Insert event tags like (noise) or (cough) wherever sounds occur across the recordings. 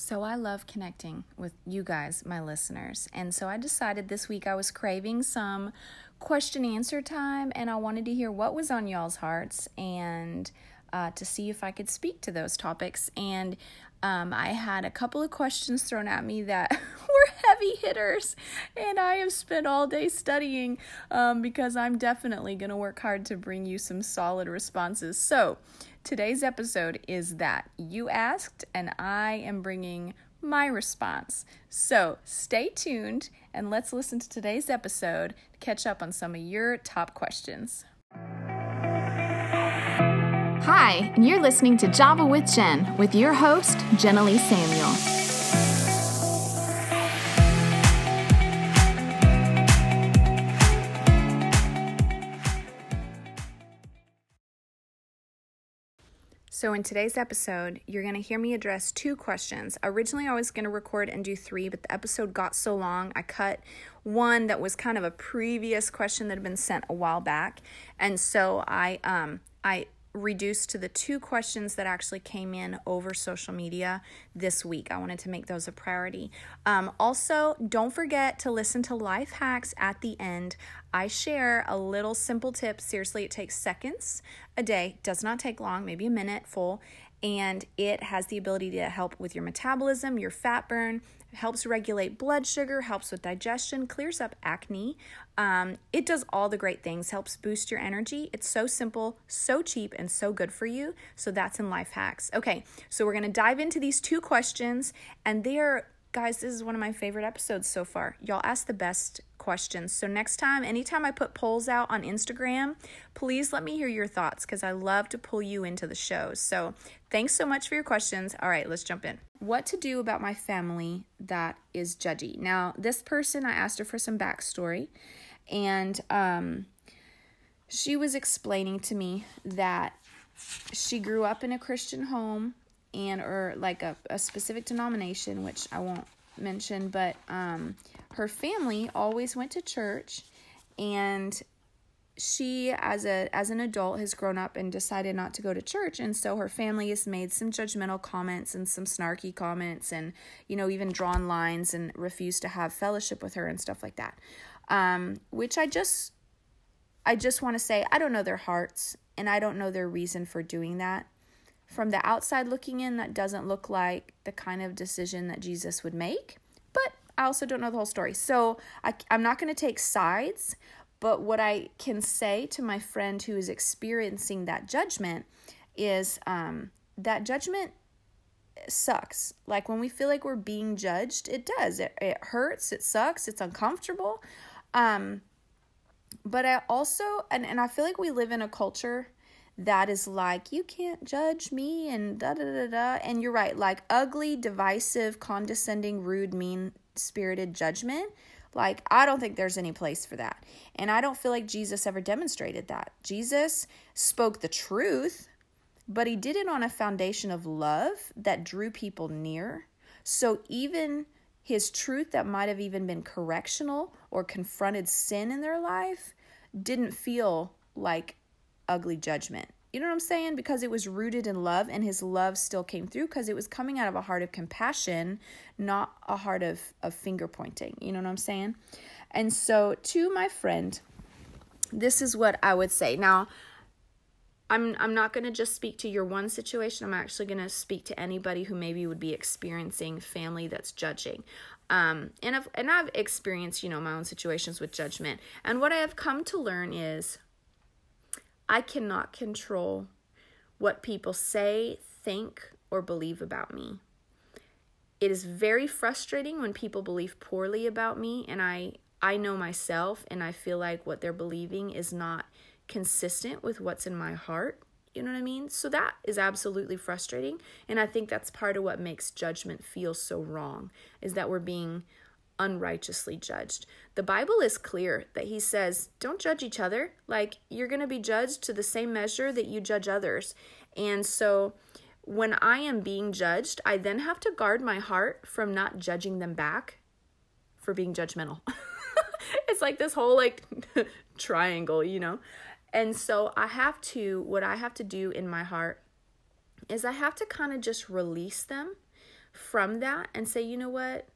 So, I love connecting with you guys, my listeners. And so, I decided this week I was craving some question answer time and I wanted to hear what was on y'all's hearts and uh, to see if I could speak to those topics. And um, I had a couple of questions thrown at me that (laughs) were heavy hitters, and I have spent all day studying um, because I'm definitely going to work hard to bring you some solid responses. So, today's episode is that you asked, and I am bringing my response. So, stay tuned and let's listen to today's episode to catch up on some of your top questions. Hi, and you're listening to Java with Jen with your host, Jenna Lee Samuel. So, in today's episode, you're going to hear me address two questions. Originally, I was going to record and do three, but the episode got so long, I cut one that was kind of a previous question that had been sent a while back. And so I um I reduced to the two questions that actually came in over social media this week. I wanted to make those a priority. Um, also, don't forget to listen to life hacks at the end. I share a little simple tip. Seriously, it takes seconds a day, does not take long, maybe a minute full, and it has the ability to help with your metabolism, your fat burn, helps regulate blood sugar, helps with digestion, clears up acne. Um, it does all the great things, helps boost your energy. It's so simple, so cheap, and so good for you. So that's in life hacks. Okay, so we're gonna dive into these two questions, and they are guys, this is one of my favorite episodes so far. Y'all ask the best questions. So, next time, anytime I put polls out on Instagram, please let me hear your thoughts because I love to pull you into the show. So, thanks so much for your questions. All right, let's jump in. What to do about my family that is judgy? Now, this person, I asked her for some backstory, and um, she was explaining to me that she grew up in a Christian home and or like a, a specific denomination which i won't mention but um, her family always went to church and she as a as an adult has grown up and decided not to go to church and so her family has made some judgmental comments and some snarky comments and you know even drawn lines and refused to have fellowship with her and stuff like that. Um, which i just i just want to say i don't know their hearts and i don't know their reason for doing that from the outside looking in, that doesn't look like the kind of decision that Jesus would make, but I also don't know the whole story. So I, I'm not going to take sides, but what I can say to my friend who is experiencing that judgment is um, that judgment sucks. Like when we feel like we're being judged, it does. It, it hurts, it sucks, it's uncomfortable. Um, but I also, and, and I feel like we live in a culture that is like, you can't judge me, and da da da da. And you're right, like ugly, divisive, condescending, rude, mean spirited judgment. Like, I don't think there's any place for that. And I don't feel like Jesus ever demonstrated that. Jesus spoke the truth, but he did it on a foundation of love that drew people near. So even his truth that might have even been correctional or confronted sin in their life didn't feel like ugly judgment. You know what I'm saying? Because it was rooted in love and his love still came through because it was coming out of a heart of compassion, not a heart of, of finger pointing. You know what I'm saying? And so, to my friend, this is what I would say. Now, I'm I'm not going to just speak to your one situation. I'm actually going to speak to anybody who maybe would be experiencing family that's judging. Um, and I've and I've experienced, you know, my own situations with judgment. And what I have come to learn is I cannot control what people say, think, or believe about me. It is very frustrating when people believe poorly about me and I I know myself and I feel like what they're believing is not consistent with what's in my heart. You know what I mean? So that is absolutely frustrating. And I think that's part of what makes judgment feel so wrong is that we're being unrighteously judged. The Bible is clear that he says, don't judge each other. Like, you're going to be judged to the same measure that you judge others. And so, when I am being judged, I then have to guard my heart from not judging them back for being judgmental. (laughs) it's like this whole like (laughs) triangle, you know? And so I have to, what I have to do in my heart is I have to kind of just release them from that and say, you know what?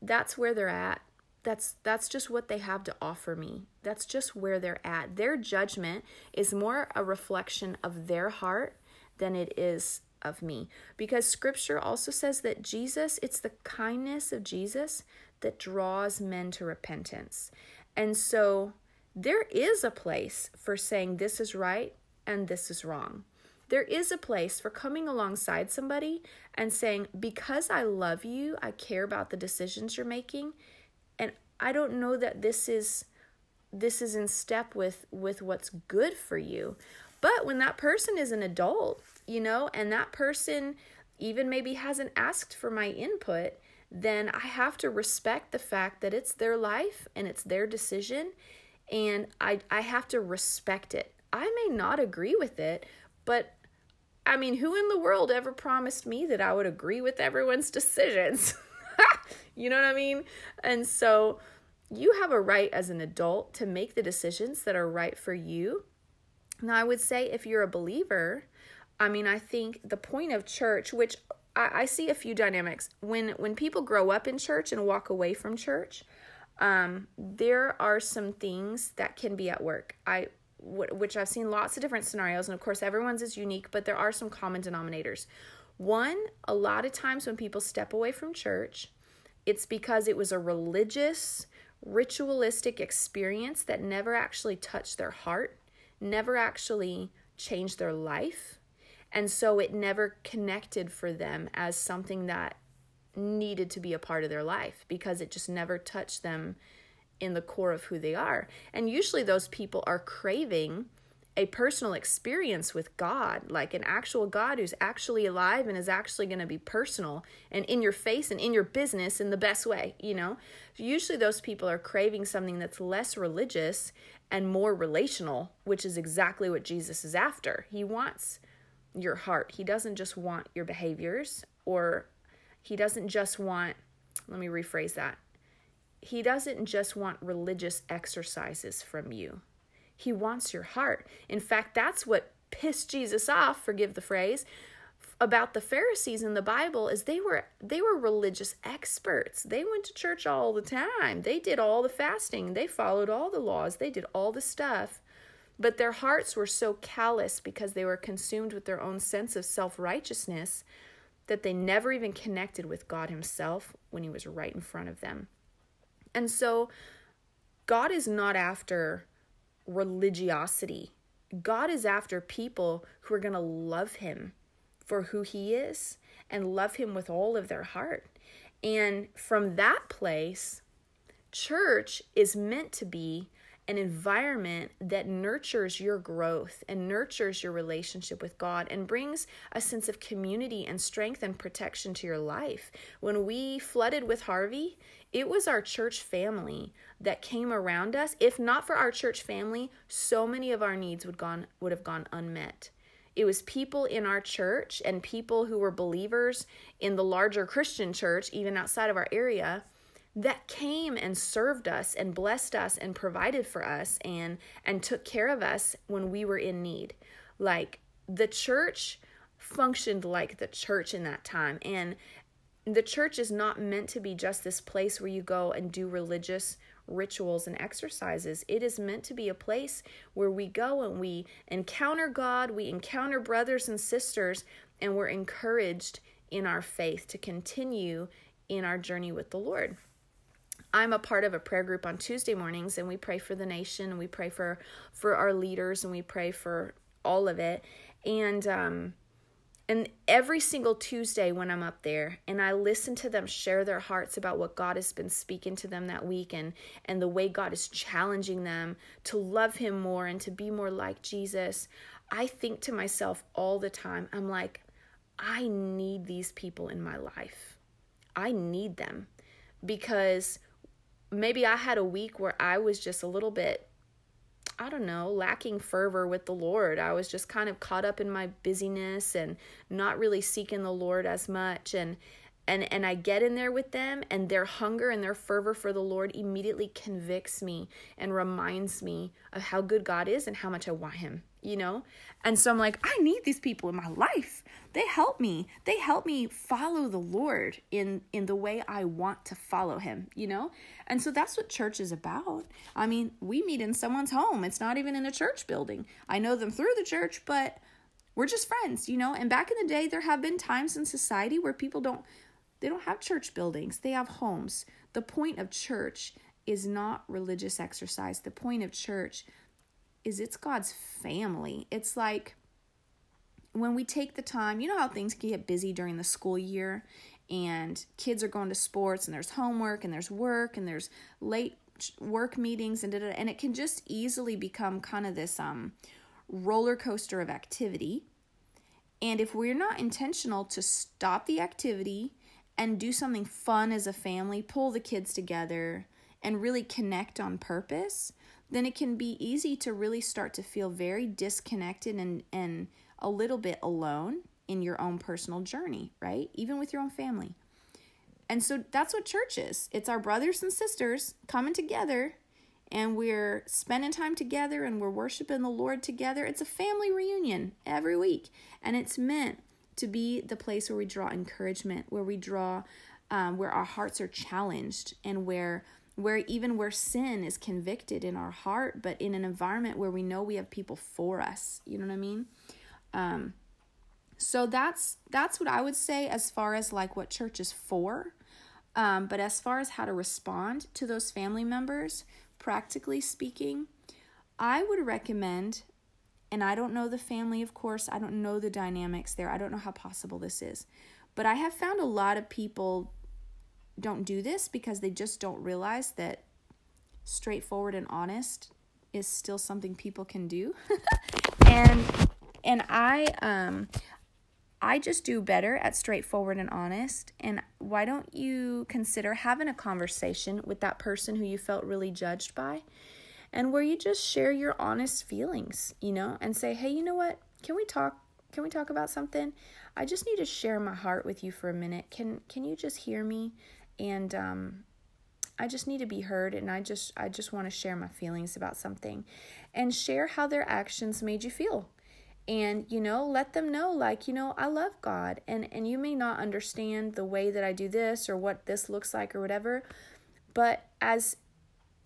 That's where they're at. That's that's just what they have to offer me. That's just where they're at. Their judgment is more a reflection of their heart than it is of me. Because scripture also says that Jesus, it's the kindness of Jesus that draws men to repentance. And so there is a place for saying this is right and this is wrong. There is a place for coming alongside somebody and saying, Because I love you, I care about the decisions you're making, and I don't know that this is this is in step with with what's good for you. But when that person is an adult you know and that person even maybe hasn't asked for my input then i have to respect the fact that it's their life and it's their decision and i i have to respect it. I may not agree with it but i mean who in the world ever promised me that i would agree with everyone's (laughs) decisions (laughs) you know what i mean and so you have a right as an adult to make the decisions that are right for you. Now, I would say if you're a believer, I mean, I think the point of church, which I, I see a few dynamics when when people grow up in church and walk away from church, um, there are some things that can be at work. I which I've seen lots of different scenarios, and of course, everyone's is unique, but there are some common denominators. One, a lot of times when people step away from church, it's because it was a religious ritualistic experience that never actually touched their heart, never actually changed their life. And so it never connected for them as something that needed to be a part of their life because it just never touched them in the core of who they are. And usually those people are craving a personal experience with God, like an actual God who's actually alive and is actually going to be personal and in your face and in your business in the best way, you know? Usually those people are craving something that's less religious and more relational, which is exactly what Jesus is after. He wants your heart. He doesn't just want your behaviors or he doesn't just want, let me rephrase that. He doesn't just want religious exercises from you he wants your heart. In fact, that's what pissed Jesus off, forgive the phrase, about the Pharisees in the Bible is they were they were religious experts. They went to church all the time. They did all the fasting. They followed all the laws. They did all the stuff. But their hearts were so callous because they were consumed with their own sense of self-righteousness that they never even connected with God himself when he was right in front of them. And so God is not after religiosity. God is after people who are going to love him for who he is and love him with all of their heart. And from that place, church is meant to be an environment that nurtures your growth and nurtures your relationship with God and brings a sense of community and strength and protection to your life. When we flooded with Harvey, it was our church family that came around us. If not for our church family, so many of our needs would gone would have gone unmet. It was people in our church and people who were believers in the larger Christian church, even outside of our area, that came and served us and blessed us and provided for us and and took care of us when we were in need. Like the church functioned like the church in that time and the church is not meant to be just this place where you go and do religious rituals and exercises. It is meant to be a place where we go and we encounter God, we encounter brothers and sisters, and we're encouraged in our faith to continue in our journey with the Lord. I'm a part of a prayer group on Tuesday mornings and we pray for the nation and we pray for for our leaders and we pray for all of it. And um and every single Tuesday when I'm up there and I listen to them share their hearts about what God has been speaking to them that week and, and the way God is challenging them to love Him more and to be more like Jesus, I think to myself all the time, I'm like, I need these people in my life. I need them because maybe I had a week where I was just a little bit I don't know, lacking fervor with the Lord. I was just kind of caught up in my busyness and not really seeking the Lord as much and and and I get in there with them and their hunger and their fervor for the Lord immediately convicts me and reminds me of how good God is and how much I want him, you know? And so I'm like, I need these people in my life. They help me. They help me follow the Lord in in the way I want to follow him, you know? And so that's what church is about. I mean, we meet in someone's home. It's not even in a church building. I know them through the church, but we're just friends, you know? And back in the day there have been times in society where people don't they don't have church buildings. They have homes. The point of church is not religious exercise. The point of church is it's God's family. It's like when we take the time, you know how things get busy during the school year and kids are going to sports and there's homework and there's work and there's late work meetings and and it can just easily become kind of this um roller coaster of activity. And if we're not intentional to stop the activity and do something fun as a family, pull the kids together and really connect on purpose, then it can be easy to really start to feel very disconnected and, and a little bit alone in your own personal journey, right? Even with your own family. And so that's what church is it's our brothers and sisters coming together and we're spending time together and we're worshiping the Lord together. It's a family reunion every week, and it's meant to be the place where we draw encouragement, where we draw, um, where our hearts are challenged, and where where even where sin is convicted in our heart, but in an environment where we know we have people for us. You know what I mean? Um, so that's that's what I would say as far as like what church is for. Um, but as far as how to respond to those family members, practically speaking, I would recommend and I don't know the family, of course. I don't know the dynamics there. I don't know how possible this is. But I have found a lot of people don't do this because they just don't realize that straightforward and honest is still something people can do. (laughs) and and I um I just do better at straightforward and honest. And why don't you consider having a conversation with that person who you felt really judged by? And where you just share your honest feelings, you know, and say, "Hey, you know what? Can we talk? Can we talk about something? I just need to share my heart with you for a minute. Can can you just hear me? And um I just need to be heard and I just I just want to share my feelings about something and share how their actions made you feel. And you know, let them know like, you know, I love God and and you may not understand the way that I do this or what this looks like or whatever, but as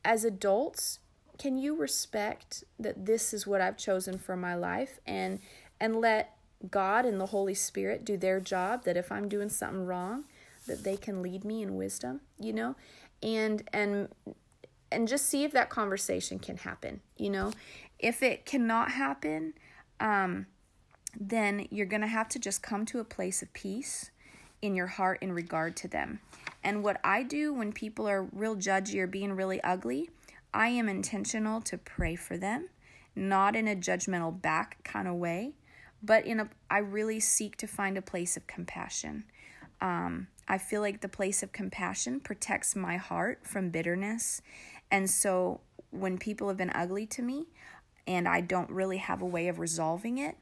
as adults, can you respect that this is what I've chosen for my life and and let God and the Holy Spirit do their job that if I'm doing something wrong that they can lead me in wisdom, you know? And and and just see if that conversation can happen, you know? If it cannot happen, um then you're going to have to just come to a place of peace in your heart in regard to them. And what I do when people are real judgy or being really ugly, I am intentional to pray for them, not in a judgmental back kind of way, but in a I really seek to find a place of compassion. Um, I feel like the place of compassion protects my heart from bitterness. And so when people have been ugly to me and I don't really have a way of resolving it,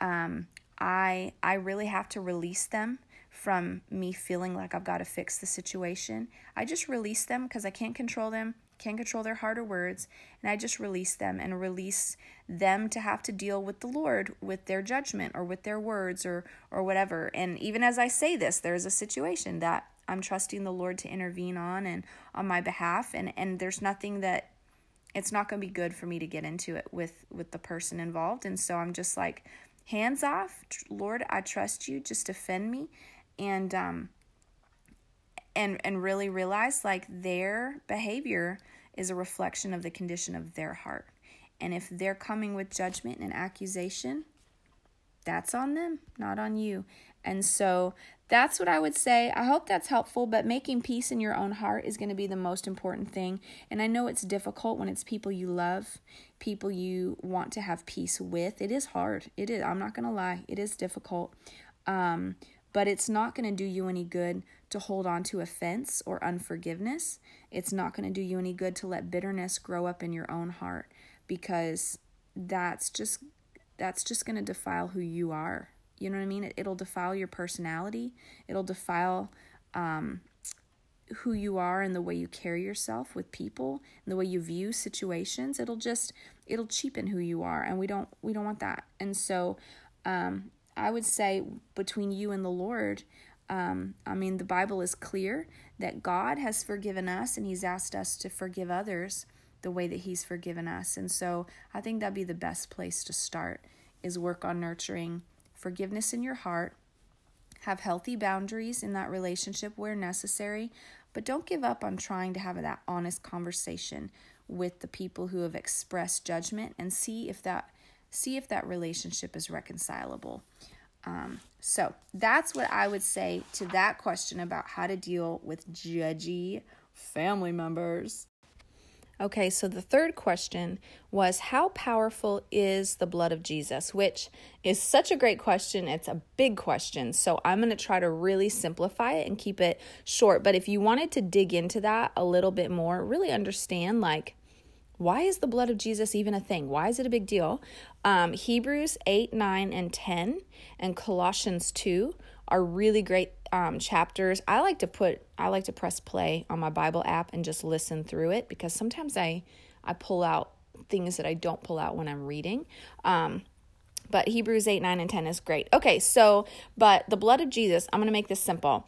um, I I really have to release them from me feeling like I've got to fix the situation. I just release them because I can't control them can't control their heart or words, and I just release them and release them to have to deal with the Lord with their judgment or with their words or or whatever. And even as I say this, there's a situation that I'm trusting the Lord to intervene on and on my behalf and and there's nothing that it's not going to be good for me to get into it with with the person involved and so I'm just like hands off Lord I trust you just defend me and um and and really realize like their behavior is a reflection of the condition of their heart. And if they're coming with judgment and accusation, that's on them, not on you. And so that's what I would say. I hope that's helpful, but making peace in your own heart is going to be the most important thing. And I know it's difficult when it's people you love, people you want to have peace with. It is hard. It is. I'm not going to lie. It is difficult. Um, but it's not going to do you any good to hold on to offense or unforgiveness. It's not going to do you any good to let bitterness grow up in your own heart because that's just that's just going to defile who you are. You know what I mean? It, it'll defile your personality. It'll defile um, who you are and the way you carry yourself with people and the way you view situations it'll just it'll cheapen who you are and we don't we don't want that and so um, i would say between you and the lord um, i mean the bible is clear that god has forgiven us and he's asked us to forgive others the way that he's forgiven us. And so i think that'd be the best place to start is work on nurturing forgiveness in your heart. Have healthy boundaries in that relationship where necessary but don't give up on trying to have that honest conversation with the people who have expressed judgment and see if that see if that relationship is reconcilable. Um, so that's what I would say to that question about how to deal with judgy family members. Okay, so the third question was How powerful is the blood of Jesus? Which is such a great question. It's a big question. So I'm going to try to really simplify it and keep it short. But if you wanted to dig into that a little bit more, really understand like, why is the blood of Jesus even a thing? Why is it a big deal? Um, Hebrews 8, 9, and 10, and Colossians 2 are really great um, chapters. I like to put I like to press play on my Bible app and just listen through it because sometimes I I pull out things that I don't pull out when I'm reading. Um, but Hebrews 8, 9, and 10 is great. Okay, so, but the blood of Jesus, I'm going to make this simple.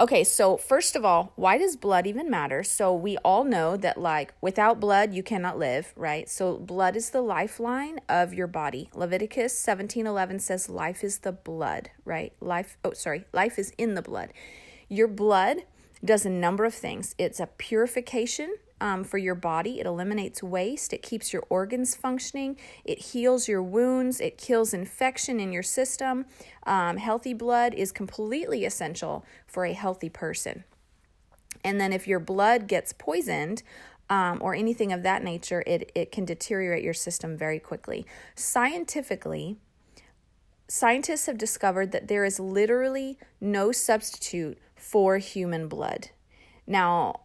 Okay, so first of all, why does blood even matter? So we all know that like without blood you cannot live, right? So blood is the lifeline of your body. Leviticus 17:11 says life is the blood, right? Life oh sorry, life is in the blood. Your blood does a number of things. It's a purification um, for your body. It eliminates waste. It keeps your organs functioning. It heals your wounds. It kills infection in your system. Um, healthy blood is completely essential for a healthy person. And then if your blood gets poisoned, um, or anything of that nature, it, it can deteriorate your system very quickly. Scientifically, scientists have discovered that there is literally no substitute for human blood. Now,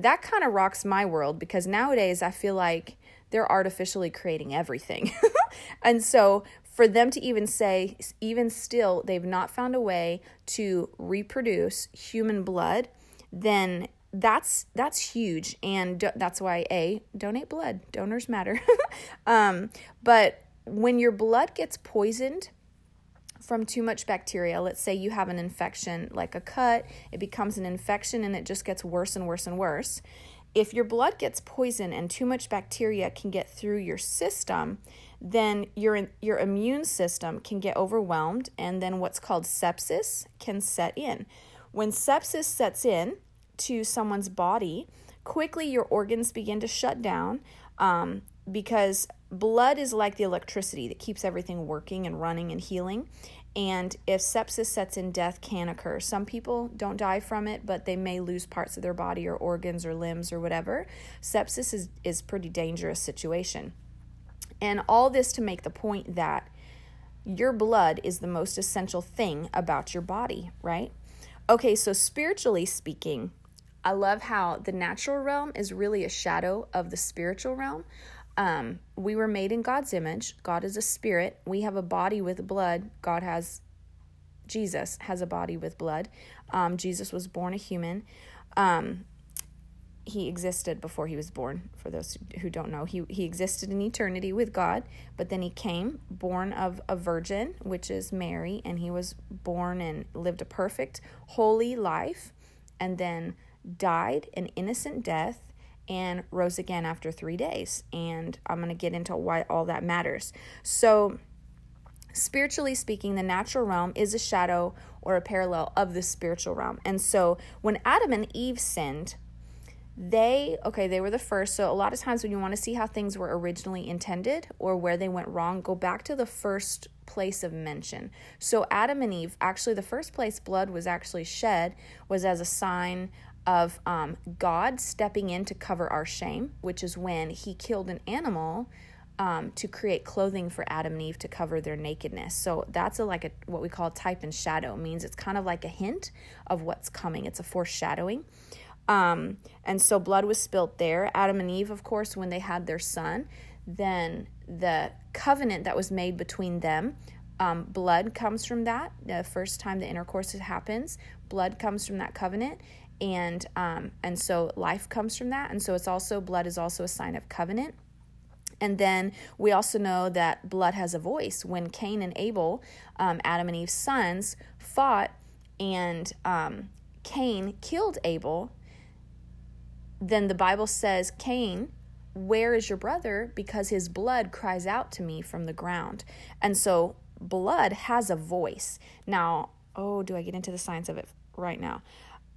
that kind of rocks my world because nowadays I feel like they're artificially creating everything. (laughs) and so for them to even say, even still, they've not found a way to reproduce human blood, then that's that's huge. And do, that's why a donate blood. Donors matter. (laughs) Um, but when your blood gets poisoned from too much bacteria. Let's say you have an infection like a cut, it becomes an infection and it just gets worse and worse and worse. If your blood gets poisoned and too much bacteria can get through your system, then your your immune system can get overwhelmed and then what's called sepsis can set in. When sepsis sets in to someone's body, quickly your organs begin to shut down um, because blood is like the electricity that keeps everything working and running and healing. And if sepsis sets in, death can occur. Some people don't die from it, but they may lose parts of their body or organs or limbs or whatever. Sepsis is is pretty dangerous situation. And all this to make the point that your blood is the most essential thing about your body, right? Okay, so spiritually speaking, I love how the natural realm is really a shadow of the spiritual realm. Um, we were made in God's image. God is a spirit. We have a body with blood. God has, Jesus has a body with blood. Um, Jesus was born a human. Um, he existed before he was born, for those who don't know. He, he existed in eternity with God, but then he came, born of a virgin, which is Mary, and he was born and lived a perfect, holy life, and then died an innocent death and rose again after three days. And I'm going to get into why all that matters. So, spiritually speaking, the natural realm is a shadow or a parallel of the spiritual realm. And so, when Adam and Eve sinned, they okay they were the first so a lot of times when you want to see how things were originally intended or where they went wrong go back to the first place of mention so adam and eve actually the first place blood was actually shed was as a sign of um, God stepping in to cover our shame, which is when He killed an animal um, to create clothing for Adam and Eve to cover their nakedness. So that's a, like a what we call type and shadow. It means it's kind of like a hint of what's coming. It's a foreshadowing. Um, and so blood was spilt there. Adam and Eve, of course, when they had their son, then the covenant that was made between them Um, blood comes from that. The first time the intercourse happens, blood comes from that covenant, and um, and so life comes from that. And so it's also blood is also a sign of covenant. And then we also know that blood has a voice. When Cain and Abel, um, Adam and Eve's sons, fought, and um, Cain killed Abel, then the Bible says, Cain, where is your brother? Because his blood cries out to me from the ground. And so blood has a voice. Now, oh, do I get into the science of it right now?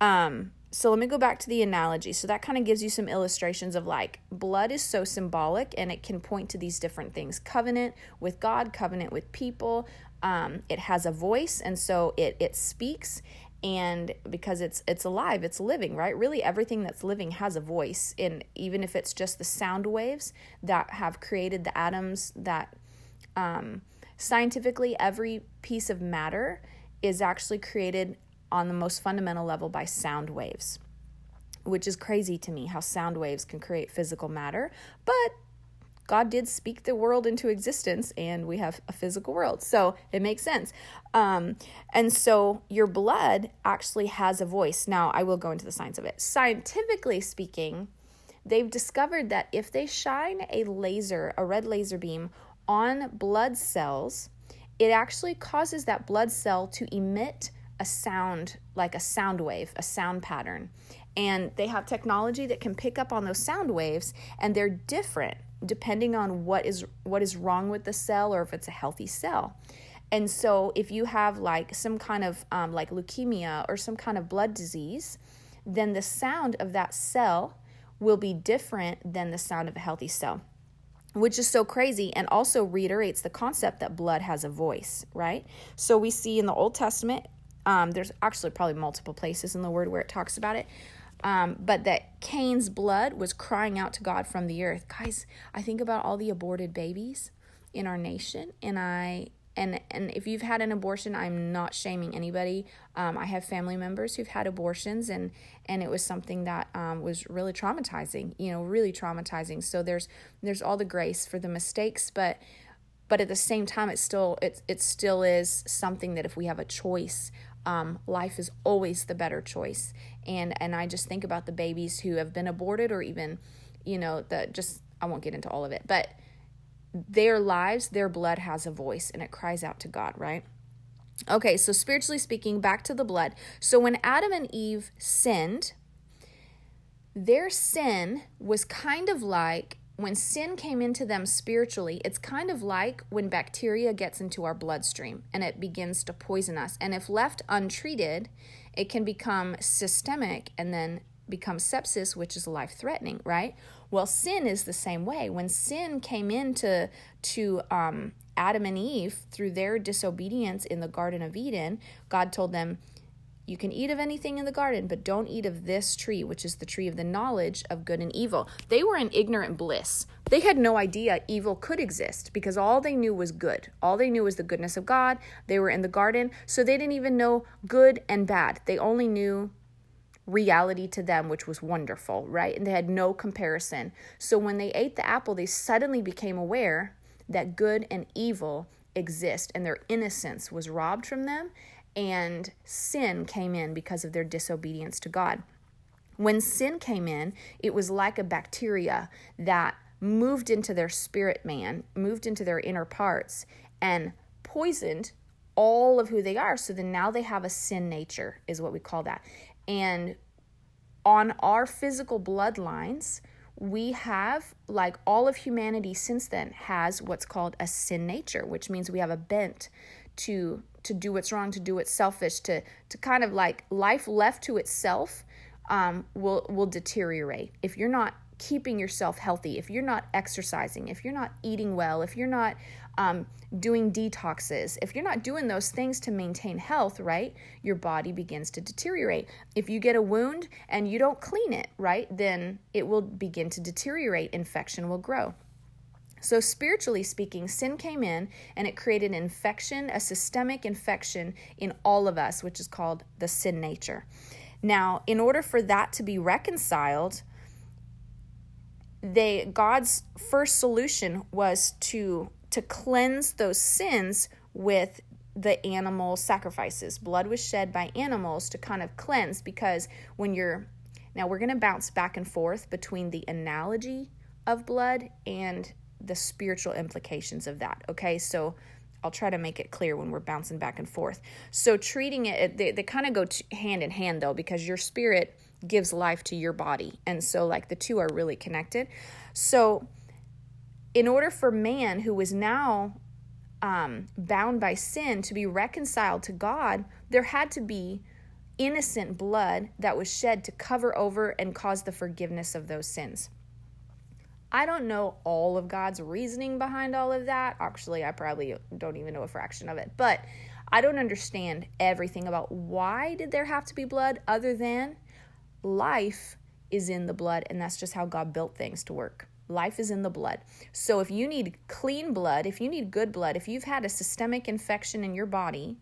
Um, so let me go back to the analogy. So that kind of gives you some illustrations of like blood is so symbolic and it can point to these different things covenant with God, covenant with people. Um, it has a voice and so it, it speaks and because it's it's alive it's living right really everything that's living has a voice and even if it's just the sound waves that have created the atoms that um, scientifically every piece of matter is actually created on the most fundamental level by sound waves which is crazy to me how sound waves can create physical matter but God did speak the world into existence and we have a physical world. So it makes sense. Um, and so your blood actually has a voice. Now, I will go into the science of it. Scientifically speaking, they've discovered that if they shine a laser, a red laser beam, on blood cells, it actually causes that blood cell to emit a sound, like a sound wave, a sound pattern. And they have technology that can pick up on those sound waves, and they're different depending on what is what is wrong with the cell or if it's a healthy cell. And so if you have like some kind of um, like leukemia or some kind of blood disease, then the sound of that cell will be different than the sound of a healthy cell which is so crazy and also reiterates the concept that blood has a voice, right? So we see in the Old Testament, um, there's actually probably multiple places in the Word where it talks about it, um, but that Cain's blood was crying out to God from the earth. Guys, I think about all the aborted babies in our nation, and I and and if you've had an abortion, I'm not shaming anybody. Um, I have family members who've had abortions, and and it was something that um, was really traumatizing. You know, really traumatizing. So there's there's all the grace for the mistakes, but but at the same time, it still it it still is something that if we have a choice, um, life is always the better choice. And and i just think about the babies who have been aborted or even you know the just i won't get into all of it but their lives their blood has a voice and it cries out to god right? Okay so spiritually speaking back to the blood. So when adam and eve sinned their sin was kind of like when sin came into them spiritually, it's kind of like when bacteria gets into our bloodstream and it begins to poison us. And if left untreated, it can become systemic and then become sepsis, which is life threatening, right? Well, sin is the same way. When sin came into to um, Adam and Eve through their disobedience in the Garden of Eden, God told them, you can eat of anything in the garden, but don't eat of this tree, which is the tree of the knowledge of good and evil. They were in ignorant bliss. They had no idea evil could exist because all they knew was good. All they knew was the goodness of God. They were in the garden, so they didn't even know good and bad. They only knew reality to them, which was wonderful, right? And they had no comparison. So when they ate the apple, they suddenly became aware that good and evil exist and their innocence was robbed from them and sin came in because of their disobedience to God. When sin came in, it was like a bacteria that moved into their spirit man, moved into their inner parts, and poisoned all of who they are. So then now they have a sin nature, is what we call that. And on our physical bloodlines, we have, like all of humanity since then, has what's called a sin nature, which means we have a bent to to do what's wrong, to do what's selfish, to to kind of like life left to itself um, will will deteriorate if you're not keeping yourself healthy, if you're not exercising, if you're not eating well, if you're not um, doing detoxes, if you're not doing those things to maintain health, right, your body begins to deteriorate. If you get a wound and you don't clean it, right, then it will begin to deteriorate. Infection will grow. So, spiritually speaking, sin came in and it created an infection, a systemic infection in all of us, which is called the sin nature. Now, in order for that to be reconciled, they God's first solution was to to cleanse those sins with the animal sacrifices. Blood was shed by animals to kind of cleanse because when you're now we're going to bounce back and forth between the analogy of blood and the spiritual implications of that. Okay, so I'll try to make it clear when we're bouncing back and forth. So treating it, they, they kind of go hand in hand though, because your spirit gives life to your body. And so, like, the two are really connected. So, in order for man who is now um, bound by sin to be reconciled to God, there had to be innocent blood that was shed to cover over and cause the forgiveness of those sins. I don't know all of God's reasoning behind all of that. Actually, I probably don't even know a fraction of it. But I don't understand everything about why did there have to be blood other than life is in the blood and that's just how God built things to work. Life is in the blood. So if you need clean blood, if you need good blood, if you've had a systemic infection in your body,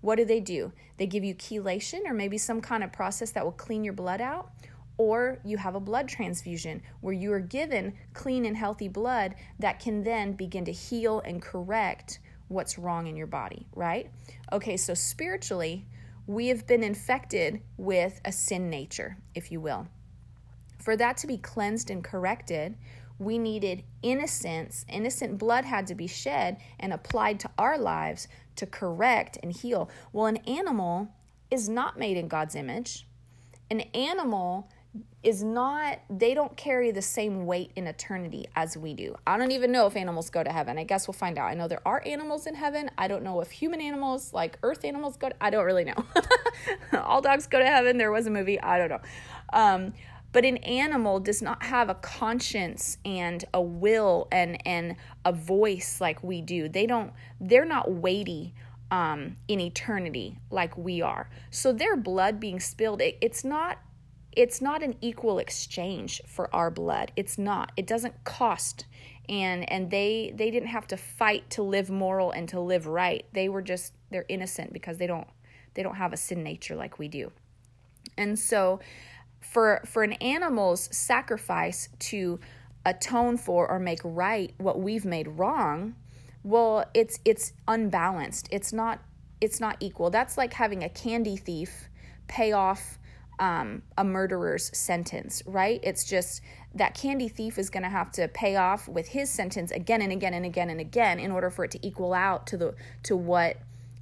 what do they do? They give you chelation or maybe some kind of process that will clean your blood out or you have a blood transfusion where you are given clean and healthy blood that can then begin to heal and correct what's wrong in your body, right? Okay, so spiritually, we have been infected with a sin nature, if you will. For that to be cleansed and corrected, we needed innocence. Innocent blood had to be shed and applied to our lives to correct and heal. Well, an animal is not made in God's image. An animal is not they don't carry the same weight in eternity as we do. I don't even know if animals go to heaven. I guess we'll find out. I know there are animals in heaven. I don't know if human animals like earth animals go to, I don't really know. (laughs) All dogs go to heaven. There was a movie. I don't know. Um, but an animal does not have a conscience and a will and and a voice like we do. They don't they're not weighty um, in eternity like we are. So their blood being spilled, it, it's not it's not an equal exchange for our blood. It's not. It doesn't cost. And and they they didn't have to fight to live moral and to live right. They were just they're innocent because they don't they don't have a sin nature like we do. And so for for an animal's sacrifice to atone for or make right what we've made wrong well it's it's unbalanced. It's not it's not equal. That's like having a candy thief pay off um, a murderer's sentence, right? It's just that candy thief is going to have to pay off with his sentence again and again and again and again in order for it to equal out to the to what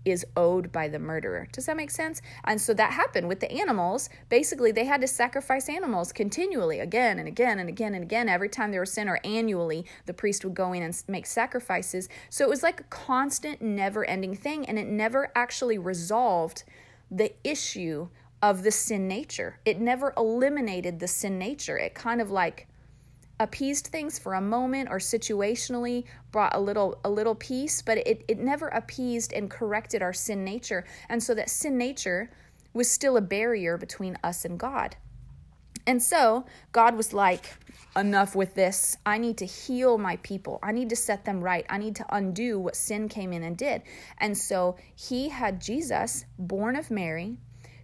is owed by the murderer. Does that make sense? And so that happened with the animals. Basically, they had to sacrifice animals continually, again and again and again and again. Every time there was sin, or annually, the priest would go in and make sacrifices. So it was like a constant, never ending thing, and it never actually resolved the issue of the sin nature. It never eliminated the sin nature. It kind of like appeased things for a moment or situationally brought a little a little peace, but it, it never appeased and corrected our sin nature. And so that sin nature was still a barrier between us and God. And so God was like, enough with this. I need to heal my people. I need to set them right. I need to undo what sin came in and did. And so he had Jesus, born of Mary,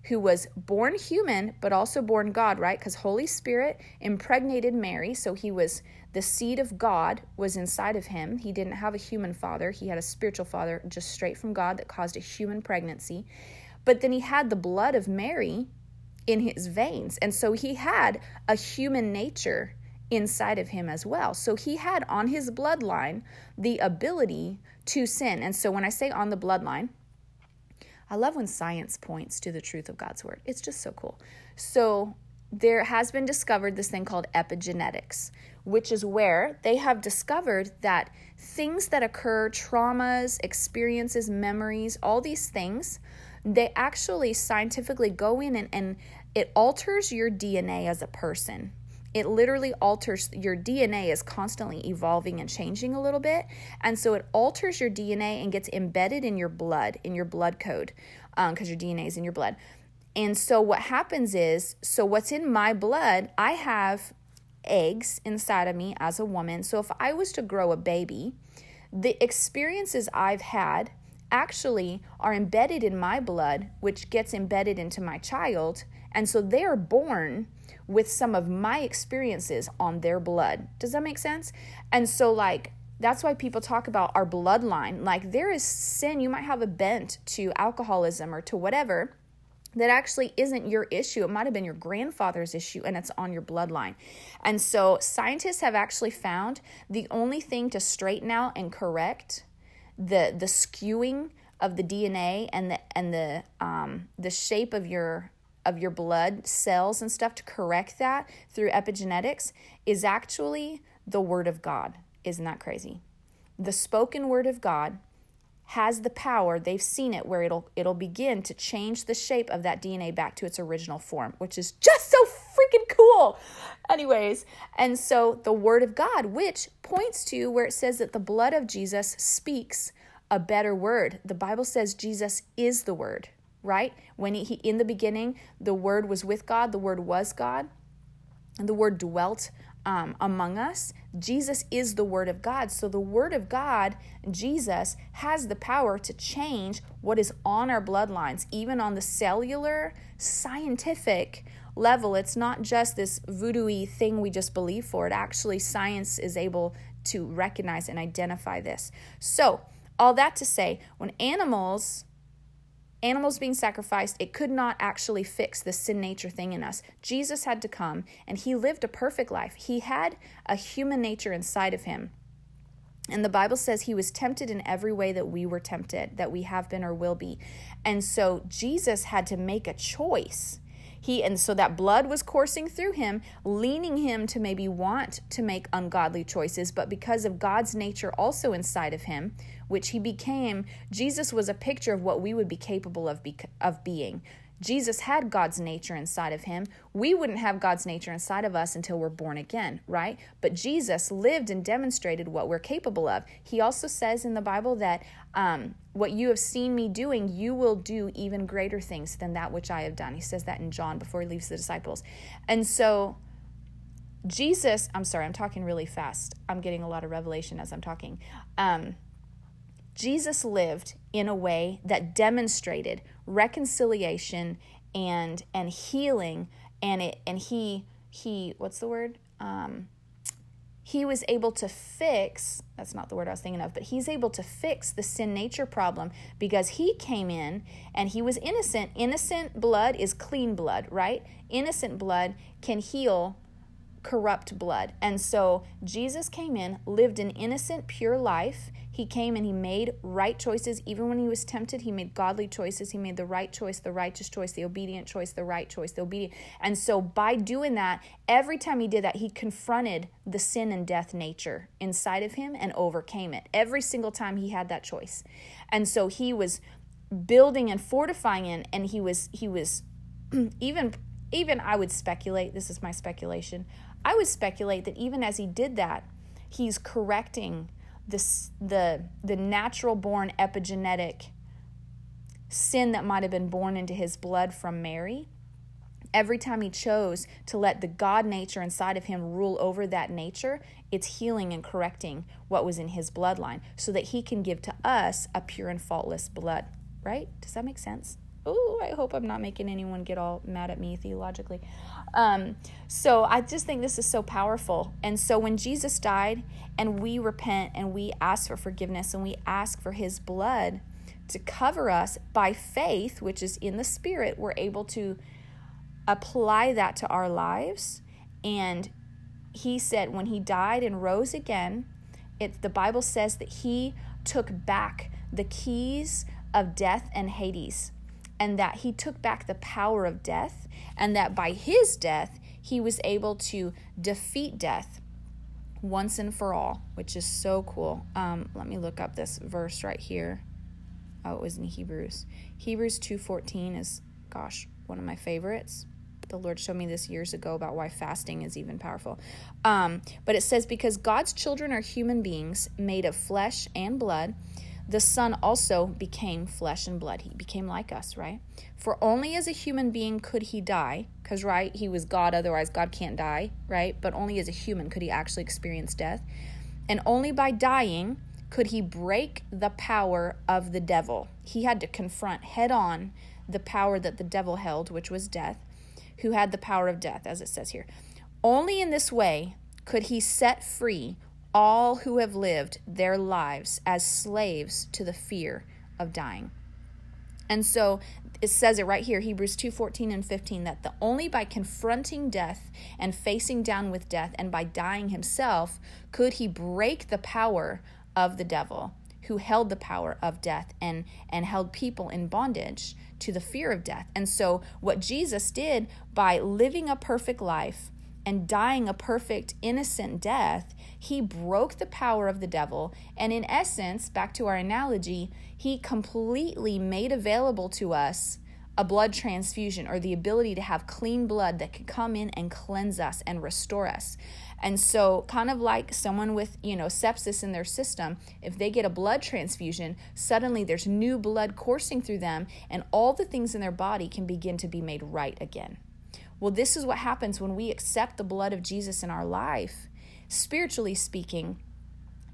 who was born human but also born God, right? Because Holy Spirit impregnated Mary, so he was the seed of God was inside of him. He didn't have a human father, he had a spiritual father just straight from God that caused a human pregnancy. But then he had the blood of Mary in his veins. And so he had a human nature inside of him as well. So he had on his bloodline the ability to sin. And so when I say on the bloodline, I love when science points to the truth of God's word. It's just so cool. So, there has been discovered this thing called epigenetics, which is where they have discovered that things that occur, traumas, experiences, memories, all these things, they actually scientifically go in and, and it alters your DNA as a person it literally alters your DNA is constantly evolving and changing a little bit. And so it alters your DNA and gets embedded in your blood, in your blood code, because um, your DNA is in your blood. And so what happens is, so what's in my blood, I have eggs inside of me as a woman. So if I was to grow a baby, the experiences I've had actually are embedded in my blood, which gets embedded into my child. And so they are born with some of my experiences on their blood. Does that make sense? And so, like, that's why people talk about our bloodline. Like there is sin, you might have a bent to alcoholism or to whatever that actually isn't your issue. It might have been your grandfather's issue and it's on your bloodline. And so scientists have actually found the only thing to straighten out and correct the the skewing of the DNA and the and the um, the shape of your of your blood cells and stuff to correct that through epigenetics is actually the word of God. Isn't that crazy? The spoken word of God has the power they've seen it where it'll it'll begin to change the shape of that DNA back to its original form which is just so freaking cool anyways and so the word of God which points to where it says that the blood of Jesus speaks a better word the bible says Jesus is the word right when he in the beginning the word was with God the word was God and the word dwelt um, among us. Jesus is the Word of God. So the Word of God, Jesus, has the power to change what is on our bloodlines, even on the cellular, scientific level. It's not just this voodoo thing we just believe for. It actually, science is able to recognize and identify this. So, all that to say, when animals animals being sacrificed, it could not actually fix the sin nature thing in us. Jesus had to come and he lived a perfect life. He had a human nature inside of him. And the Bible says he was tempted in every way that we were tempted, that we have been or will be. And so Jesus had to make a choice. He and so that blood was coursing through him, leaning him to maybe want to make ungodly choices, but because of God's nature also inside of him, which he became, Jesus was a picture of what we would be capable of, be, of being. Jesus had God's nature inside of him. We wouldn't have God's nature inside of us until we're born again, right? But Jesus lived and demonstrated what we're capable of. He also says in the Bible that um, what you have seen me doing, you will do even greater things than that which I have done. He says that in John before he leaves the disciples. And so, Jesus, I'm sorry, I'm talking really fast. I'm getting a lot of revelation as I'm talking. Um, Jesus lived in a way that demonstrated reconciliation and and healing and it and he he what's the word um he was able to fix that's not the word I was thinking of, but he's able to fix the sin nature problem because he came in and he was innocent. Innocent blood is clean blood, right? Innocent blood can heal corrupt blood. And so Jesus came in, lived an innocent, pure life. He came and he made right choices. Even when he was tempted, he made godly choices. He made the right choice, the righteous choice, the obedient choice, the right choice, the obedient. And so by doing that, every time he did that, he confronted the sin and death nature inside of him and overcame it. Every single time he had that choice. And so he was building and fortifying it and he was he was (clears throat) even even I would speculate, this is my speculation. I would speculate that even as he did that, he's correcting this, the, the natural born epigenetic sin that might have been born into his blood from Mary. Every time he chose to let the God nature inside of him rule over that nature, it's healing and correcting what was in his bloodline so that he can give to us a pure and faultless blood, right? Does that make sense? Oh, I hope I'm not making anyone get all mad at me theologically. Um, so I just think this is so powerful. And so when Jesus died and we repent and we ask for forgiveness and we ask for his blood to cover us by faith, which is in the spirit, we're able to apply that to our lives. And he said when he died and rose again, it, the Bible says that he took back the keys of death and Hades and that he took back the power of death, and that by his death, he was able to defeat death once and for all, which is so cool. Um, let me look up this verse right here. Oh, it was in Hebrews. Hebrews 2:14 is gosh, one of my favorites. The Lord showed me this years ago about why fasting is even powerful. Um, but it says, Because God's children are human beings made of flesh and blood, the Son also became flesh and blood. He became like us, right? For only as a human being could he die, because, right, he was God, otherwise, God can't die, right? But only as a human could he actually experience death. And only by dying could he break the power of the devil. He had to confront head on the power that the devil held, which was death, who had the power of death, as it says here. Only in this way could he set free all who have lived their lives as slaves to the fear of dying. And so it says it right here Hebrews 2 14 and 15 that the only by confronting death and facing down with death and by dying himself could he break the power of the devil who held the power of death and and held people in bondage to the fear of death. And so what Jesus did by living a perfect life and dying a perfect innocent death, he broke the power of the devil and in essence, back to our analogy, he completely made available to us a blood transfusion or the ability to have clean blood that could come in and cleanse us and restore us. And so, kind of like someone with, you know, sepsis in their system, if they get a blood transfusion, suddenly there's new blood coursing through them and all the things in their body can begin to be made right again. Well, this is what happens when we accept the blood of Jesus in our life. Spiritually speaking,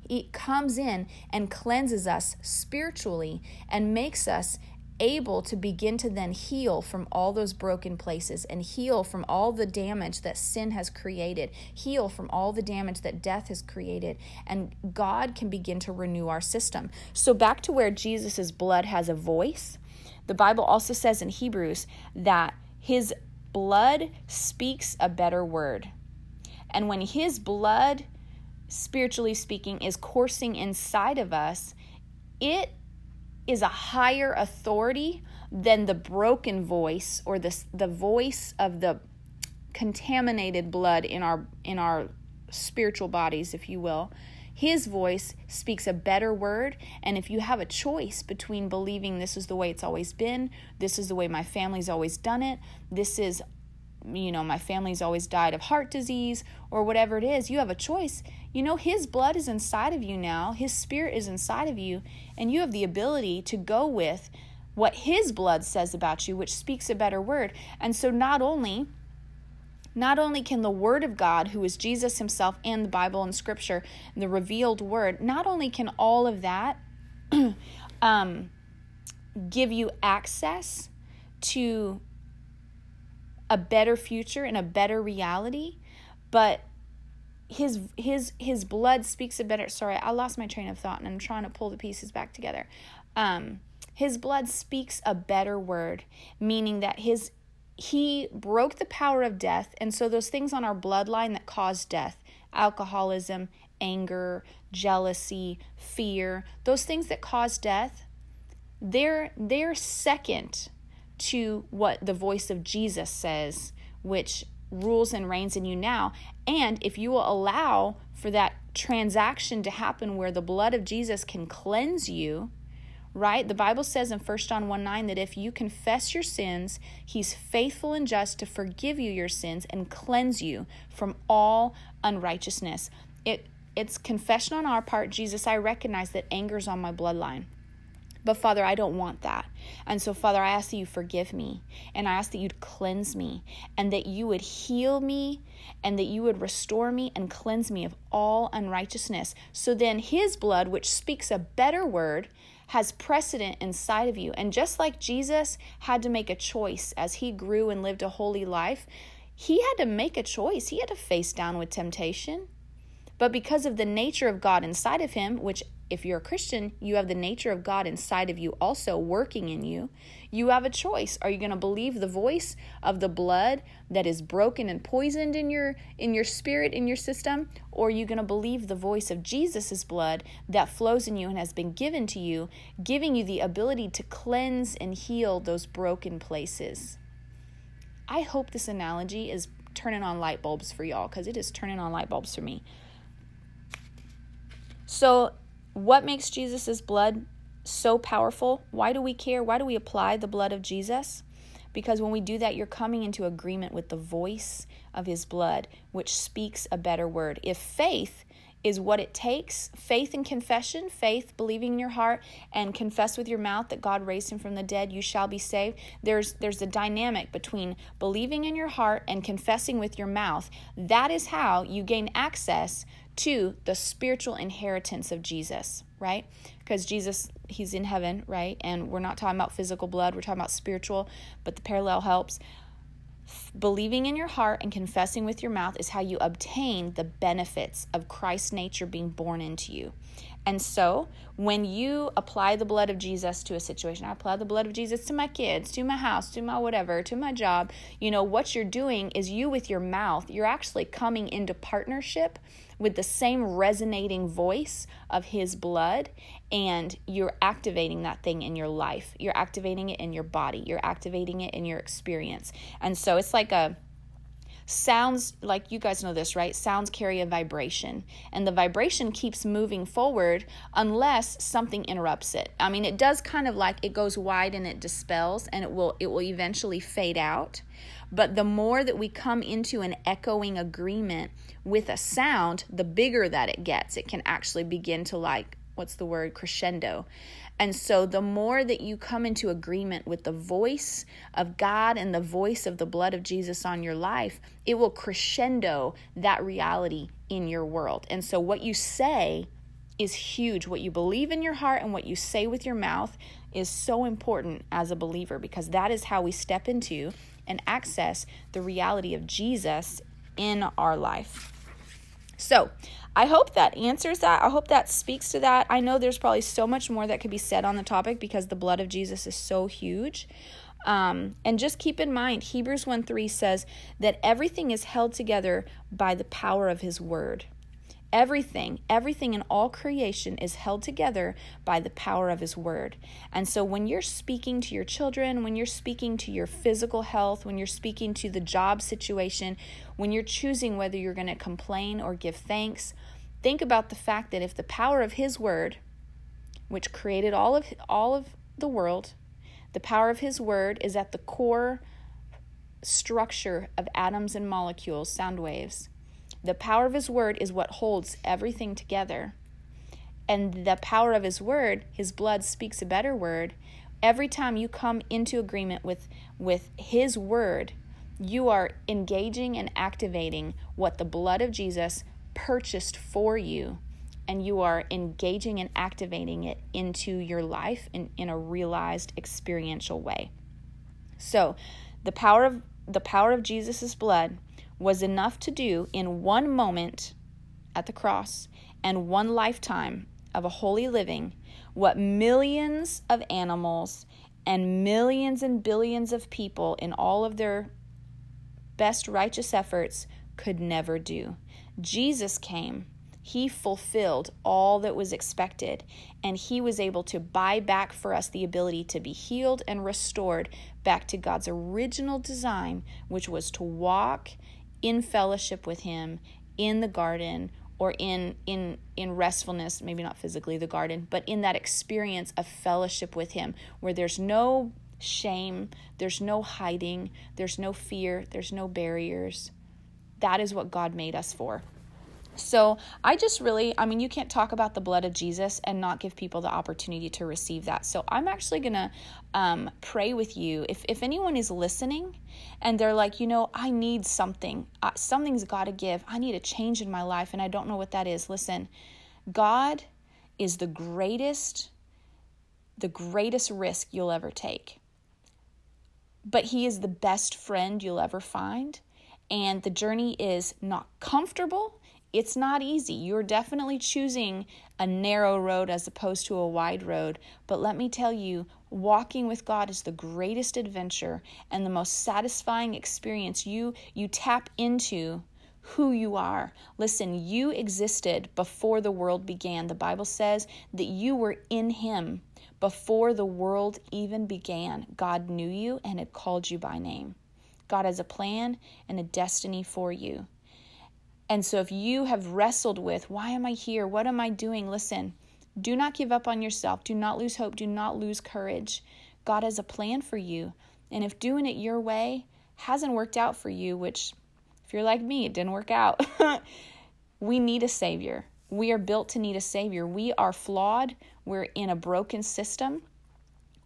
it comes in and cleanses us spiritually and makes us able to begin to then heal from all those broken places and heal from all the damage that sin has created, heal from all the damage that death has created, and God can begin to renew our system. So, back to where Jesus' blood has a voice, the Bible also says in Hebrews that his blood speaks a better word. And when his blood, spiritually speaking, is coursing inside of us, it is a higher authority than the broken voice or the, the voice of the contaminated blood in our in our spiritual bodies if you will his voice speaks a better word and if you have a choice between believing this is the way it's always been this is the way my family's always done it this is you know my family's always died of heart disease or whatever it is you have a choice you know, His blood is inside of you now, His Spirit is inside of you, and you have the ability to go with what His blood says about you, which speaks a better word. And so, not only not only can the word of God, who is Jesus himself and the Bible and scripture, the revealed word, not only can all of that (clears throat) um, give you access to a better future and a better reality, but his his his blood speaks a better sorry i lost my train of thought and i'm trying to pull the pieces back together. Um his blood speaks a better word meaning that his he broke the power of death and so those things on our bloodline that cause death alcoholism anger jealousy fear those things that cause death they're they're second to what the voice of jesus says which rules and reigns in you now. And if you will allow for that transaction to happen where the blood of Jesus can cleanse you, right? The Bible says in 1 John 1 9 that if you confess your sins, he's faithful and just to forgive you your sins and cleanse you from all unrighteousness. It it's confession on our part. Jesus, I recognize that anger's on my bloodline. But Father, I don't want that. And so, Father, I ask that you forgive me and I ask that you'd cleanse me and that you would heal me and that you would restore me and cleanse me of all unrighteousness. So then, His blood, which speaks a better word, has precedent inside of you. And just like Jesus had to make a choice as he grew and lived a holy life, he had to make a choice. He had to face down with temptation. But because of the nature of God inside of him, which if you're a Christian, you have the nature of God inside of you also working in you. You have a choice. Are you going to believe the voice of the blood that is broken and poisoned in your in your spirit in your system or are you going to believe the voice of Jesus' blood that flows in you and has been given to you, giving you the ability to cleanse and heal those broken places? I hope this analogy is turning on light bulbs for y'all cuz it is turning on light bulbs for me. So, what makes Jesus' blood so powerful? Why do we care? Why do we apply the blood of Jesus? Because when we do that, you're coming into agreement with the voice of his blood, which speaks a better word. If faith is what it takes faith and confession, faith, believing in your heart, and confess with your mouth that God raised him from the dead, you shall be saved. There's, there's a dynamic between believing in your heart and confessing with your mouth. That is how you gain access to the spiritual inheritance of Jesus, right? Because Jesus, he's in heaven, right? And we're not talking about physical blood, we're talking about spiritual, but the parallel helps. Believing in your heart and confessing with your mouth is how you obtain the benefits of Christ's nature being born into you. And so, when you apply the blood of Jesus to a situation, I apply the blood of Jesus to my kids, to my house, to my whatever, to my job, you know, what you're doing is you with your mouth, you're actually coming into partnership with the same resonating voice of his blood and you're activating that thing in your life. You're activating it in your body. You're activating it in your experience. And so it's like a sounds like you guys know this right sounds carry a vibration and the vibration keeps moving forward unless something interrupts it i mean it does kind of like it goes wide and it dispels and it will it will eventually fade out but the more that we come into an echoing agreement with a sound the bigger that it gets it can actually begin to like what's the word crescendo and so, the more that you come into agreement with the voice of God and the voice of the blood of Jesus on your life, it will crescendo that reality in your world. And so, what you say is huge. What you believe in your heart and what you say with your mouth is so important as a believer because that is how we step into and access the reality of Jesus in our life. So, I hope that answers that. I hope that speaks to that. I know there's probably so much more that could be said on the topic because the blood of Jesus is so huge. Um, and just keep in mind, Hebrews 1 3 says that everything is held together by the power of his word. Everything, everything in all creation is held together by the power of His Word. And so when you're speaking to your children, when you're speaking to your physical health, when you're speaking to the job situation, when you're choosing whether you're going to complain or give thanks, think about the fact that if the power of His Word, which created all of, all of the world, the power of His Word is at the core structure of atoms and molecules, sound waves the power of His Word is what holds everything together. And the power of His Word, His blood speaks a better word. Every time you come into agreement with, with His Word, you are engaging and activating what the blood of Jesus purchased for you. And you are engaging and activating it into your life in, in a realized experiential way. So, the power of the power of Jesus' blood was enough to do in one moment at the cross and one lifetime of a holy living what millions of animals and millions and billions of people in all of their best righteous efforts could never do. Jesus came. He fulfilled all that was expected, and He was able to buy back for us the ability to be healed and restored back to God's original design, which was to walk in fellowship with him in the garden or in in in restfulness maybe not physically the garden but in that experience of fellowship with him where there's no shame there's no hiding there's no fear there's no barriers. That is what God made us for so I just really, I mean, you can't talk about the blood of Jesus and not give people the opportunity to receive that. So I'm actually going to um, pray with you. If, if anyone is listening and they're like, you know, I need something, uh, something's got to give, I need a change in my life, and I don't know what that is. Listen, God is the greatest, the greatest risk you'll ever take. But He is the best friend you'll ever find. And the journey is not comfortable it's not easy. You're definitely choosing a narrow road as opposed to a wide road. But let me tell you, walking with God is the greatest adventure and the most satisfying experience. You you tap into who you are. Listen, you existed before the world began. The Bible says that you were in him before the world even began. God knew you and had called you by name. God has a plan and a destiny for you. And so, if you have wrestled with, why am I here? What am I doing? Listen, do not give up on yourself. Do not lose hope. Do not lose courage. God has a plan for you. And if doing it your way hasn't worked out for you, which, if you're like me, it didn't work out, (laughs) we need a Savior. We are built to need a Savior. We are flawed. We're in a broken system.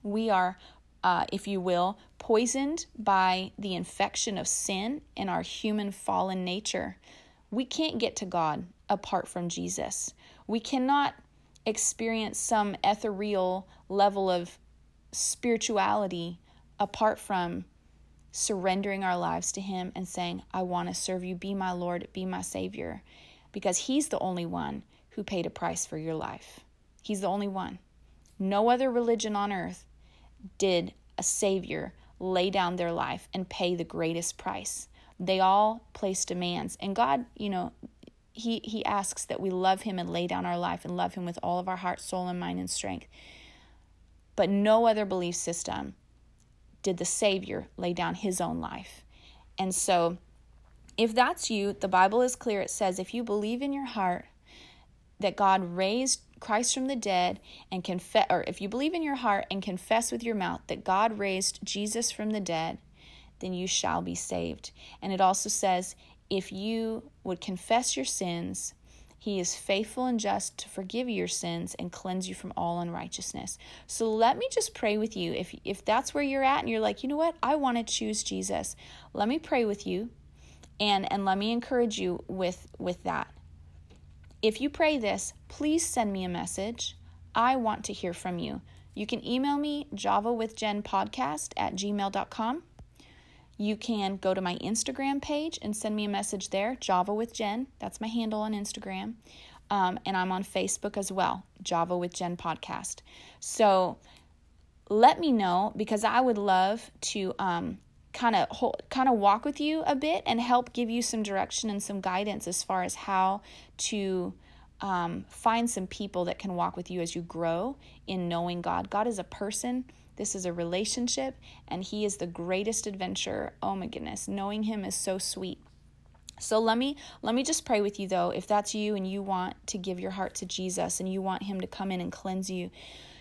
We are, uh, if you will, poisoned by the infection of sin in our human fallen nature. We can't get to God apart from Jesus. We cannot experience some ethereal level of spirituality apart from surrendering our lives to Him and saying, I want to serve you, be my Lord, be my Savior, because He's the only one who paid a price for your life. He's the only one. No other religion on earth did a Savior lay down their life and pay the greatest price. They all place demands. And God, you know, he, he asks that we love Him and lay down our life and love Him with all of our heart, soul, and mind and strength. But no other belief system did the Savior lay down His own life. And so, if that's you, the Bible is clear. It says, if you believe in your heart that God raised Christ from the dead and confess, or if you believe in your heart and confess with your mouth that God raised Jesus from the dead, then you shall be saved. And it also says, if you would confess your sins, he is faithful and just to forgive your sins and cleanse you from all unrighteousness. So let me just pray with you. If if that's where you're at and you're like, "You know what? I want to choose Jesus." Let me pray with you and and let me encourage you with with that. If you pray this, please send me a message. I want to hear from you. You can email me javawithjenpodcast at gmail.com. You can go to my Instagram page and send me a message there, Java with Jen. That's my handle on Instagram. Um, and I'm on Facebook as well, Java with Jen Podcast. So let me know because I would love to um, kind of kind of walk with you a bit and help give you some direction and some guidance as far as how to um, find some people that can walk with you as you grow in knowing God. God is a person. This is a relationship, and He is the greatest adventure. Oh my goodness, knowing Him is so sweet. So let me let me just pray with you though. If that's you and you want to give your heart to Jesus and you want Him to come in and cleanse you,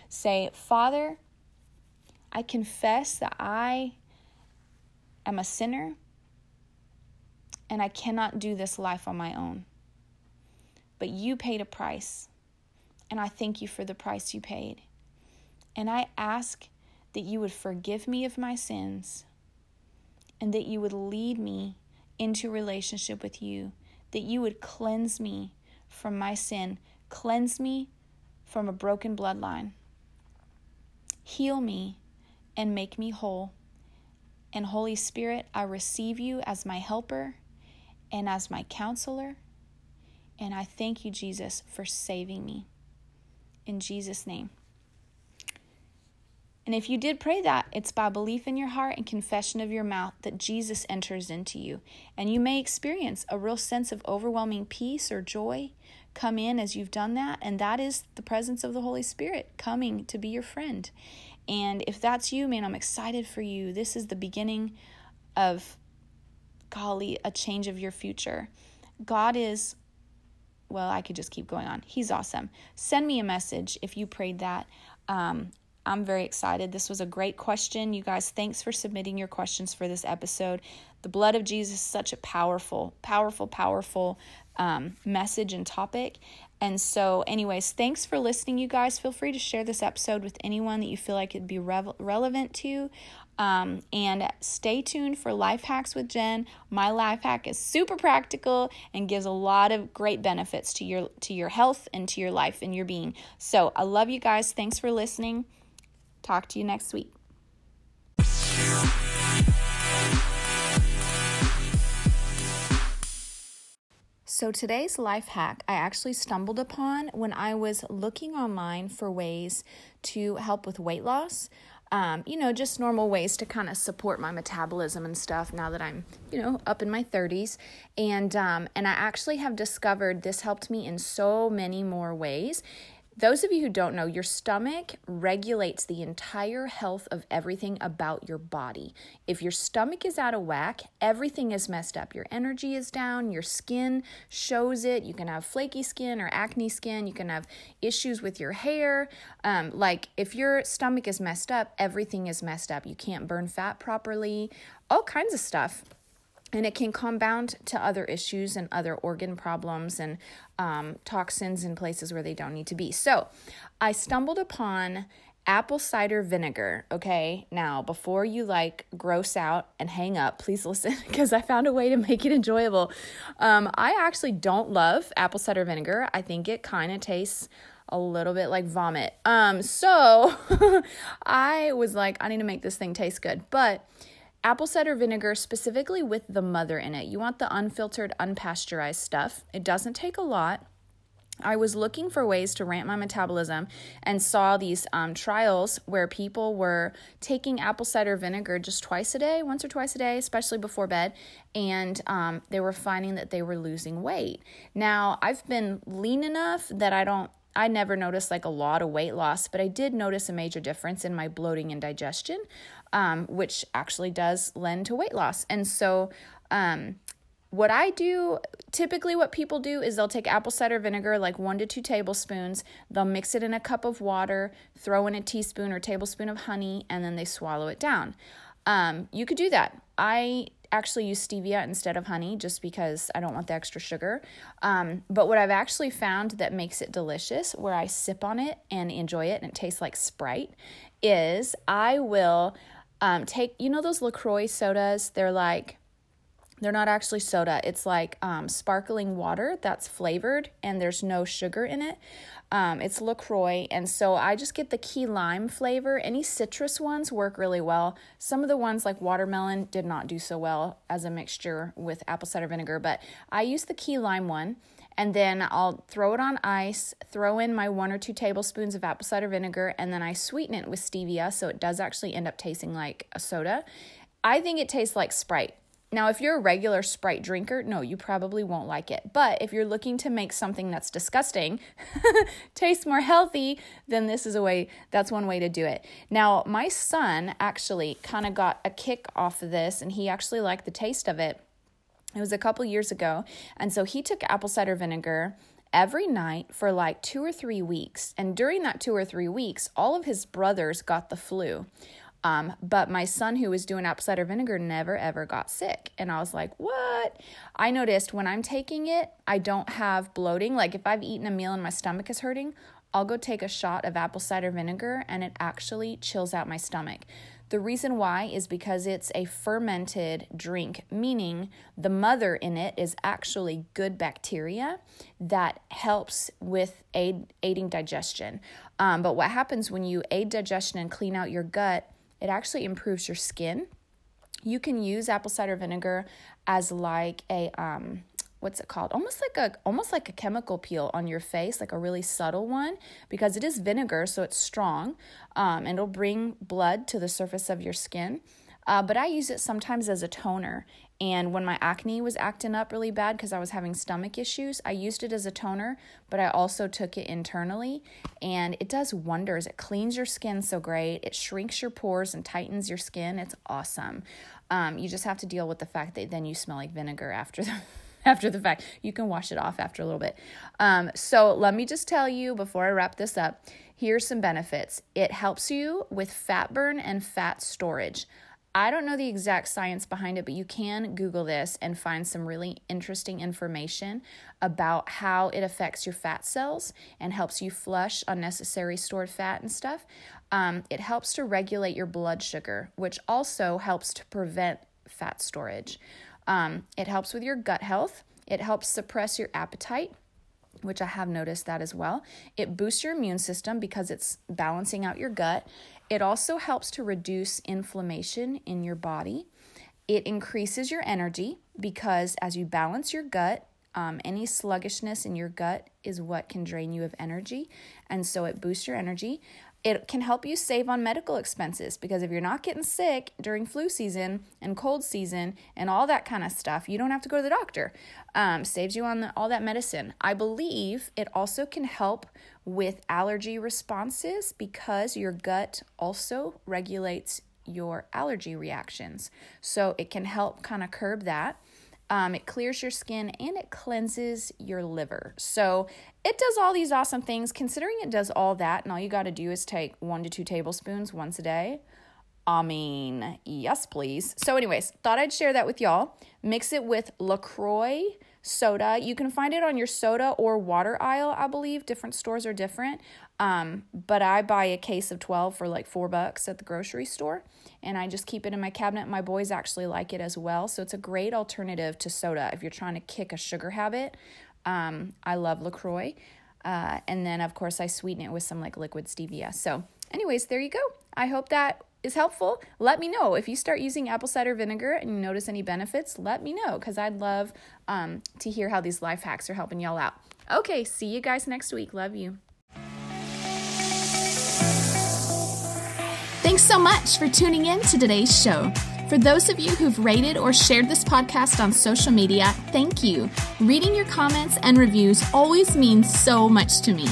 say, Father, I confess that I am a sinner and I cannot do this life on my own. But you paid a price, and I thank you for the price you paid. And I ask that you would forgive me of my sins and that you would lead me into relationship with you, that you would cleanse me from my sin, cleanse me from a broken bloodline, heal me and make me whole. And Holy Spirit, I receive you as my helper and as my counselor. And I thank you, Jesus, for saving me. In Jesus' name. And if you did pray that, it's by belief in your heart and confession of your mouth that Jesus enters into you. And you may experience a real sense of overwhelming peace or joy come in as you've done that. And that is the presence of the Holy Spirit coming to be your friend. And if that's you, man, I'm excited for you. This is the beginning of, golly, a change of your future. God is, well, I could just keep going on. He's awesome. Send me a message if you prayed that. Um, I'm very excited. This was a great question. You guys, thanks for submitting your questions for this episode. The blood of Jesus is such a powerful, powerful, powerful um, message and topic. And so, anyways, thanks for listening, you guys. Feel free to share this episode with anyone that you feel like it'd be rev- relevant to. Um, and stay tuned for Life Hacks with Jen. My life hack is super practical and gives a lot of great benefits to your to your health and to your life and your being. So I love you guys. Thanks for listening. Talk to you next week. So, today's life hack I actually stumbled upon when I was looking online for ways to help with weight loss. Um, you know, just normal ways to kind of support my metabolism and stuff now that I'm, you know, up in my 30s. And um, and I actually have discovered this helped me in so many more ways. Those of you who don't know, your stomach regulates the entire health of everything about your body. If your stomach is out of whack, everything is messed up. Your energy is down, your skin shows it. You can have flaky skin or acne skin. You can have issues with your hair. Um, like if your stomach is messed up, everything is messed up. You can't burn fat properly, all kinds of stuff and it can compound to other issues and other organ problems and um, toxins in places where they don't need to be. So, I stumbled upon apple cider vinegar. Okay, now before you like gross out and hang up, please listen (laughs) because I found a way to make it enjoyable. Um, I actually don't love apple cider vinegar, I think it kind of tastes a little bit like vomit. Um, so (laughs) I was like, I need to make this thing taste good, but apple cider vinegar, specifically with the mother in it. You want the unfiltered, unpasteurized stuff. It doesn't take a lot. I was looking for ways to ramp my metabolism and saw these um, trials where people were taking apple cider vinegar just twice a day, once or twice a day, especially before bed, and um, they were finding that they were losing weight. Now, I've been lean enough that I don't I never noticed like a lot of weight loss, but I did notice a major difference in my bloating and digestion, um, which actually does lend to weight loss. And so, um, what I do, typically, what people do is they'll take apple cider vinegar, like one to two tablespoons, they'll mix it in a cup of water, throw in a teaspoon or tablespoon of honey, and then they swallow it down. Um, you could do that. I actually use stevia instead of honey just because I don't want the extra sugar. Um, but what I've actually found that makes it delicious, where I sip on it and enjoy it and it tastes like Sprite, is I will um, take, you know, those LaCroix sodas? They're like, they're not actually soda. It's like um, sparkling water that's flavored and there's no sugar in it. Um, it's LaCroix. And so I just get the key lime flavor. Any citrus ones work really well. Some of the ones like watermelon did not do so well as a mixture with apple cider vinegar, but I use the key lime one. And then I'll throw it on ice, throw in my one or two tablespoons of apple cider vinegar, and then I sweeten it with stevia so it does actually end up tasting like a soda. I think it tastes like Sprite. Now, if you're a regular Sprite drinker, no, you probably won't like it. But if you're looking to make something that's disgusting (laughs) taste more healthy, then this is a way, that's one way to do it. Now, my son actually kind of got a kick off of this and he actually liked the taste of it. It was a couple years ago. And so he took apple cider vinegar every night for like two or three weeks. And during that two or three weeks, all of his brothers got the flu. Um, but my son, who was doing apple cider vinegar, never ever got sick. And I was like, what? I noticed when I'm taking it, I don't have bloating. Like if I've eaten a meal and my stomach is hurting, I'll go take a shot of apple cider vinegar and it actually chills out my stomach. The reason why is because it's a fermented drink, meaning the mother in it is actually good bacteria that helps with aid, aiding digestion. Um, but what happens when you aid digestion and clean out your gut it actually improves your skin. You can use apple cider vinegar as like a um what's it called almost like a almost like a chemical peel on your face like a really subtle one because it is vinegar so it's strong um, and it'll bring blood to the surface of your skin uh, but i use it sometimes as a toner and when my acne was acting up really bad because I was having stomach issues, I used it as a toner, but I also took it internally. And it does wonders. It cleans your skin so great, it shrinks your pores and tightens your skin. It's awesome. Um, you just have to deal with the fact that then you smell like vinegar after (laughs) the. After the fact. You can wash it off after a little bit. Um, so, let me just tell you before I wrap this up here's some benefits. It helps you with fat burn and fat storage. I don't know the exact science behind it, but you can Google this and find some really interesting information about how it affects your fat cells and helps you flush unnecessary stored fat and stuff. Um, it helps to regulate your blood sugar, which also helps to prevent fat storage. Um, it helps with your gut health, it helps suppress your appetite which I have noticed that as well. It boosts your immune system because it's balancing out your gut. It also helps to reduce inflammation in your body. It increases your energy because as you balance your gut, um, any sluggishness in your gut is what can drain you of energy. And so it boosts your energy. It can help you save on medical expenses because if you're not getting sick during flu season and cold season and all that kind of stuff, you don't have to go to the doctor. Um, saves you on the, all that medicine. I believe it also can help with allergy responses because your gut also regulates your allergy reactions. So it can help kind of curb that. Um, it clears your skin and it cleanses your liver. So it does all these awesome things. Considering it does all that, and all you got to do is take one to two tablespoons once a day. I mean, yes, please. So, anyways, thought I'd share that with y'all. Mix it with LaCroix soda. You can find it on your soda or water aisle, I believe. Different stores are different. Um, but I buy a case of 12 for like four bucks at the grocery store and I just keep it in my cabinet. My boys actually like it as well. So it's a great alternative to soda if you're trying to kick a sugar habit. Um, I love LaCroix. Uh, and then, of course, I sweeten it with some like liquid stevia. So, anyways, there you go. I hope that is helpful. Let me know if you start using apple cider vinegar and you notice any benefits. Let me know because I'd love um, to hear how these life hacks are helping y'all out. Okay, see you guys next week. Love you. So much for tuning in to today's show. For those of you who've rated or shared this podcast on social media, thank you. Reading your comments and reviews always means so much to me.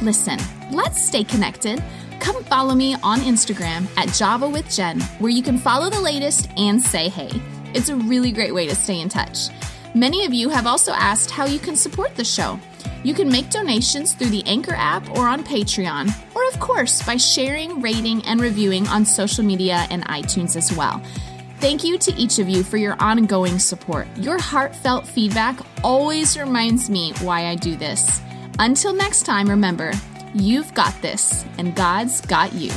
Listen, let's stay connected. Come follow me on Instagram at Java with Jen, where you can follow the latest and say hey. It's a really great way to stay in touch. Many of you have also asked how you can support the show. You can make donations through the Anchor app or on Patreon, or of course by sharing, rating, and reviewing on social media and iTunes as well. Thank you to each of you for your ongoing support. Your heartfelt feedback always reminds me why I do this. Until next time, remember, you've got this, and God's got you.